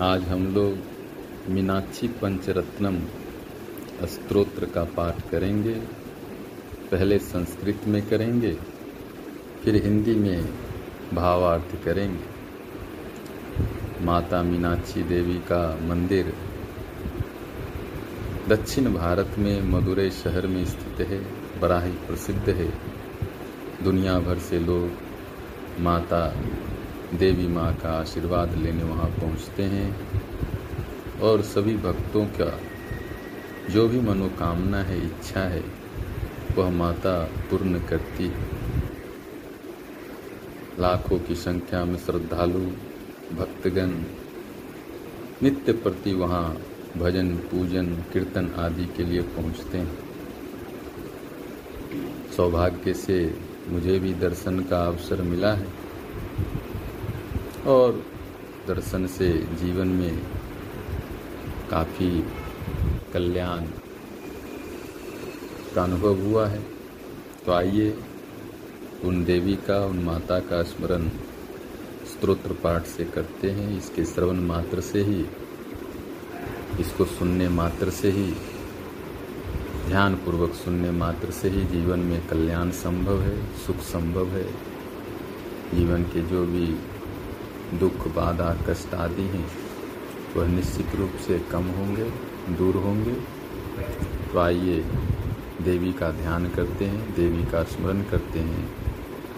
आज हम लोग मीनाक्षी पंचरत्नम स्त्रोत्र का पाठ करेंगे। पहले संस्कृत में करेंगे, फिर हिंदी में भावार्थ करेंगे। माता मीनाक्षी देवी का मंदिर दक्षिण भारत में मदुरै शहर में स्थित है, बड़ा ही प्रसिद्ध है। दुनिया भर से लोग माता, देवी माँ का आशीर्वाद लेने वहाँ पहुँचते हैं और सभी भक्तों का जो भी मनोकामना है, इच्छा है, वह माता पूर्ण करती है। लाखों की संख्या में श्रद्धालु, भक्तगण नित्य प्रति वहाँ भजन, पूजन, कीर्तन आदि के लिए पहुँचते हैं। सौभाग्य से मुझे भी दर्शन का अवसर मिला है। और दर्शन से जीवन में काफ़ी कल्याण का अनुभव हुआ है। तो आइए उन देवी का, उन माता का स्मरण स्त्रोत्र पाठ से करते हैं। इसके श्रवण मात्र से ही, इसको सुनने मात्र से ही ध्यान पूर्वक सुनने मात्र से ही जीवन में कल्याण संभव है, सुख संभव है। जीवन के जो भी दुख, बाधा, कष्ट आदि हैं, वह निश्चित रूप से कम होंगे, दूर होंगे। तो आइए, देवी का ध्यान करते हैं, देवी का स्मरण करते हैं,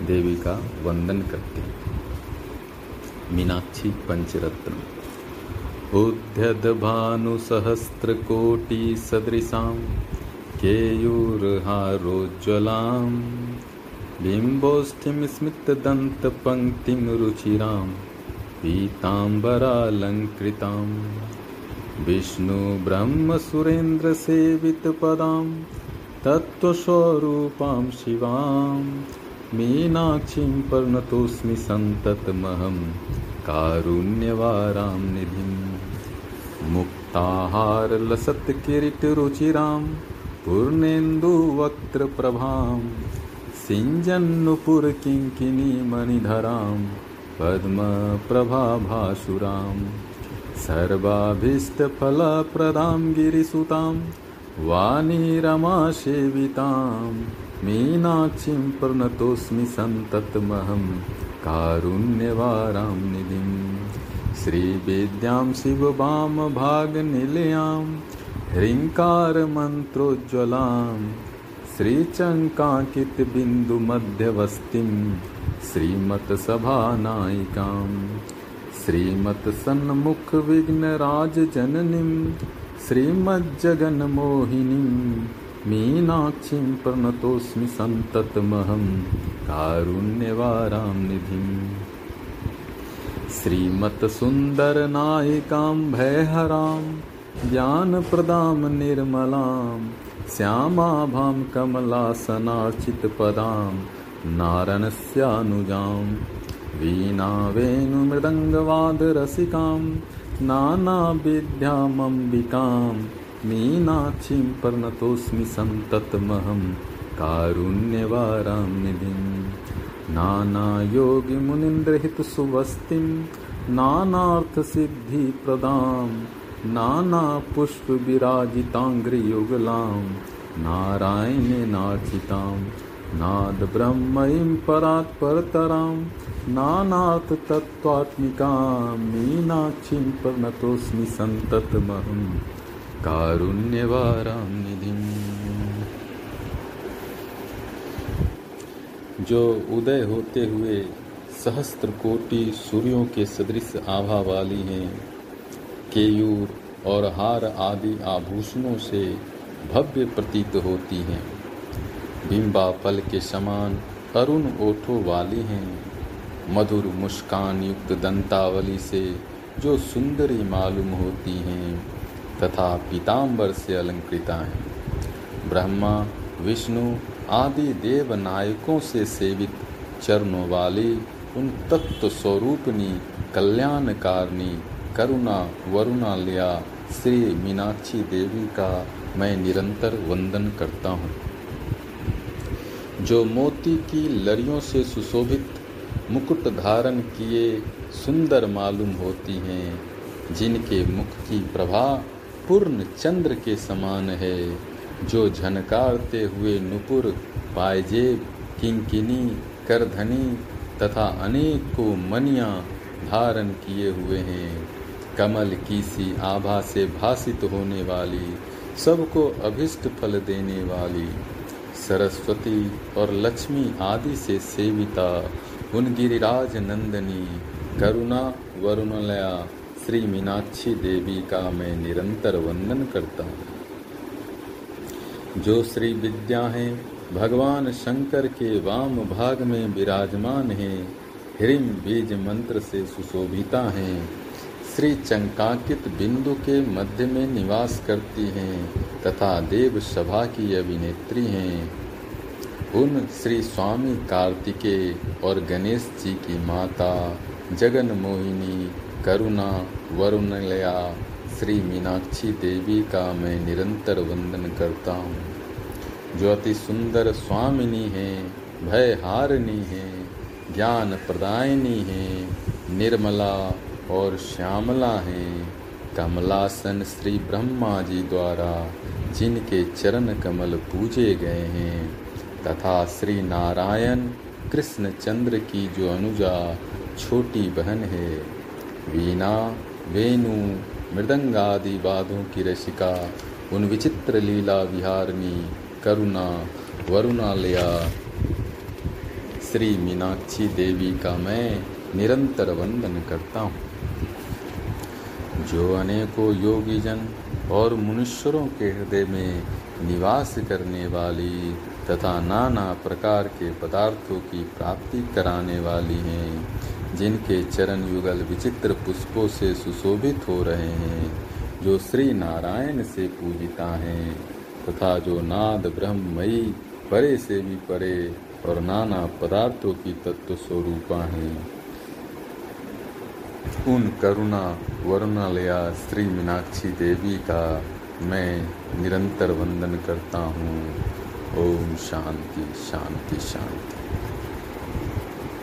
देवी का वंदन करते हैं। मीनाक्षी पंचरत्न उद्यद भानु सहस्त्र कोटि सदृशां केयूर्हारोज्ज्वलां बिम्बोष्ठिं स्मितदन्तपङ्क्तिं रुचिरां पीताम्बरालङ्कृतां विष्णुब्रह्मसुरेन्द्रसेवितपदां तत्त्वस्वरूपां शिवां मीनाक्षीं पर्णतोऽस्मि सन्ततमहं कारुण्यवारां निधिम् मुक्ताहारलसत्किरीटरुचिरां पूर्णेन्दुवक्त्रप्रभां सिञ्जन्नुपुरकिङ्किनीमणिधरां पद्मप्रभाभासुरां सर्वाभीष्टफलप्रदां गिरिसुतां वाणीरमासेवितां मीनाक्षीं प्रणतोऽस्मि सन्ततमहं कारुण्यवारां निधिम् श्रीविद्यां शिववां भागनिलयां ह्रीङ्कारमन्त्रोज्ज्वलां श्रीचङ्काङ्कितबिन्दुमध्यवस्थिं श्रीमत्सभानायिकां श्रीमत्सन्मुखविघ्नराजजननीं श्रीमज्जगन्मोहिनीं मीनाक्षीं प्रणतोऽस्मि सन्ततमहं कारुण्यवारां निधिम्। श्रीमत्सुन्दरनायिकां भयहरां ज्ञानप्रदां निर्मलां श्यामाभां कमलासनार्चितपदां नारायणस्यानुजां वीणावेणुमृदङ्गवादरसिकां नानाविद्यामम्बिकां मीनाक्षीं पर्णतोऽस्मि सन्ततमहं कारुण्यवारां निधिम् नानायोगिमुनीन्द्रहितसुवस्तिं नानार्थसिद्धिप्रदां नानापुष्पविराजिताङ्घ्रियुगलां नारायणे नार्चितां नादब्रह्मयीं परात्परतरां नानार्थतत्त्वात्मिकां मीनाक्षीं प्रणतोऽस्मि सन्ततमहं कारुण्यवारां निधिम्। जो उदय होते हुए सहस्त्र कोटि सूर्यों के सदृश आभा वाली हैं केयूर और हार आदि आभूषणों से भव्य प्रतीत होती हैं। बिंबा फल के समान अरुण ओठों वाली हैं। मधुर मुस्कान युक्त दंतावली से जो सुंदरी मालूम होती हैं तथा पीताम्बर से अलंकृता हैं। ब्रह्मा, विष्णु आदि देव नायकों से सेवित चरणों वाली उन तत्व स्वरूपनी कल्याणकारिणी करुणा वरुणालया श्री मीनाक्षी देवी का मैं निरंतर वंदन करता हूँ। जो मोती की लड़ियों से सुशोभित, मुकुट धारण किए सुंदर मालूम होती हैं, जिनके मुख की प्रभा पूर्ण चंद्र के समान है, जो झनकारते हुए नुपुर, पायजेब, किंकिनी, करधनी तथा अनेकों मनिया धारण किए हुए हैं। कमल की सी आभा से भाषित होने वाली, सबको अभिष्ट फल देने वाली। सरस्वती और लक्ष्मी आदि से सेविता, उन गिरिराज नंदनी, करुणा वरुणलया, श्री मीनाक्षी देवी का मैं निरंतर वंदन करता हूँ। जो श्री विद्या है, भगवान शंकर के वाम भाग में विराजमान हैं, ह्रीम बीज मंत्र से सुशोभिता हैं। श्री चंकाकित बिंदु के मध्य में निवास करती हैं तथा देव सभा की अभिनेत्री हैं। उन श्री स्वामी कार्तिकेय और गणेश जी की माता, जगन मोहिनी, करुणा, वरुणलया, श्री मीनाक्षी देवी का मैं निरंतर वंदन करता हूँ। जो अति सुंदर स्वामिनी है भय हारनी है, ज्ञान प्रदायनी हैं, निर्मला और श्यामला है। कमलासन श्री ब्रह्मा जी द्वारा, जिनके चरण कमल पूजे गए हैं, तथा श्री नारायण कृष्ण चंद्र की जो अनुजा छोटी बहन है, वीणा, वेणु, मृदंगादि वादों की रसिका, उन विचित्र लीला विहारनी करुणा, वरुणालया, श्री मीनाक्षी देवी का मैं निरंतर वंदन करता हूँ। जो अनेकों योगी जन और मनुष्यों के हृदय में निवास करने वाली तथा नाना प्रकार के पदार्थों की प्राप्ति कराने वाली हैं, जिनके चरण युगल विचित्र पुष्पों से सुशोभित हो रहे हैं, जो श्री नारायण से पूजिता हैं, तथा जो नाद ब्रह्मयी परे से भी परे और नाना पदार्थों की तत्व स्वरूपा हैं। उन करुणा वरुणालया श्री मीनाक्षी देवी का मैं निरंतर वंदन करता हूँ। ओम शांति शांति शांति।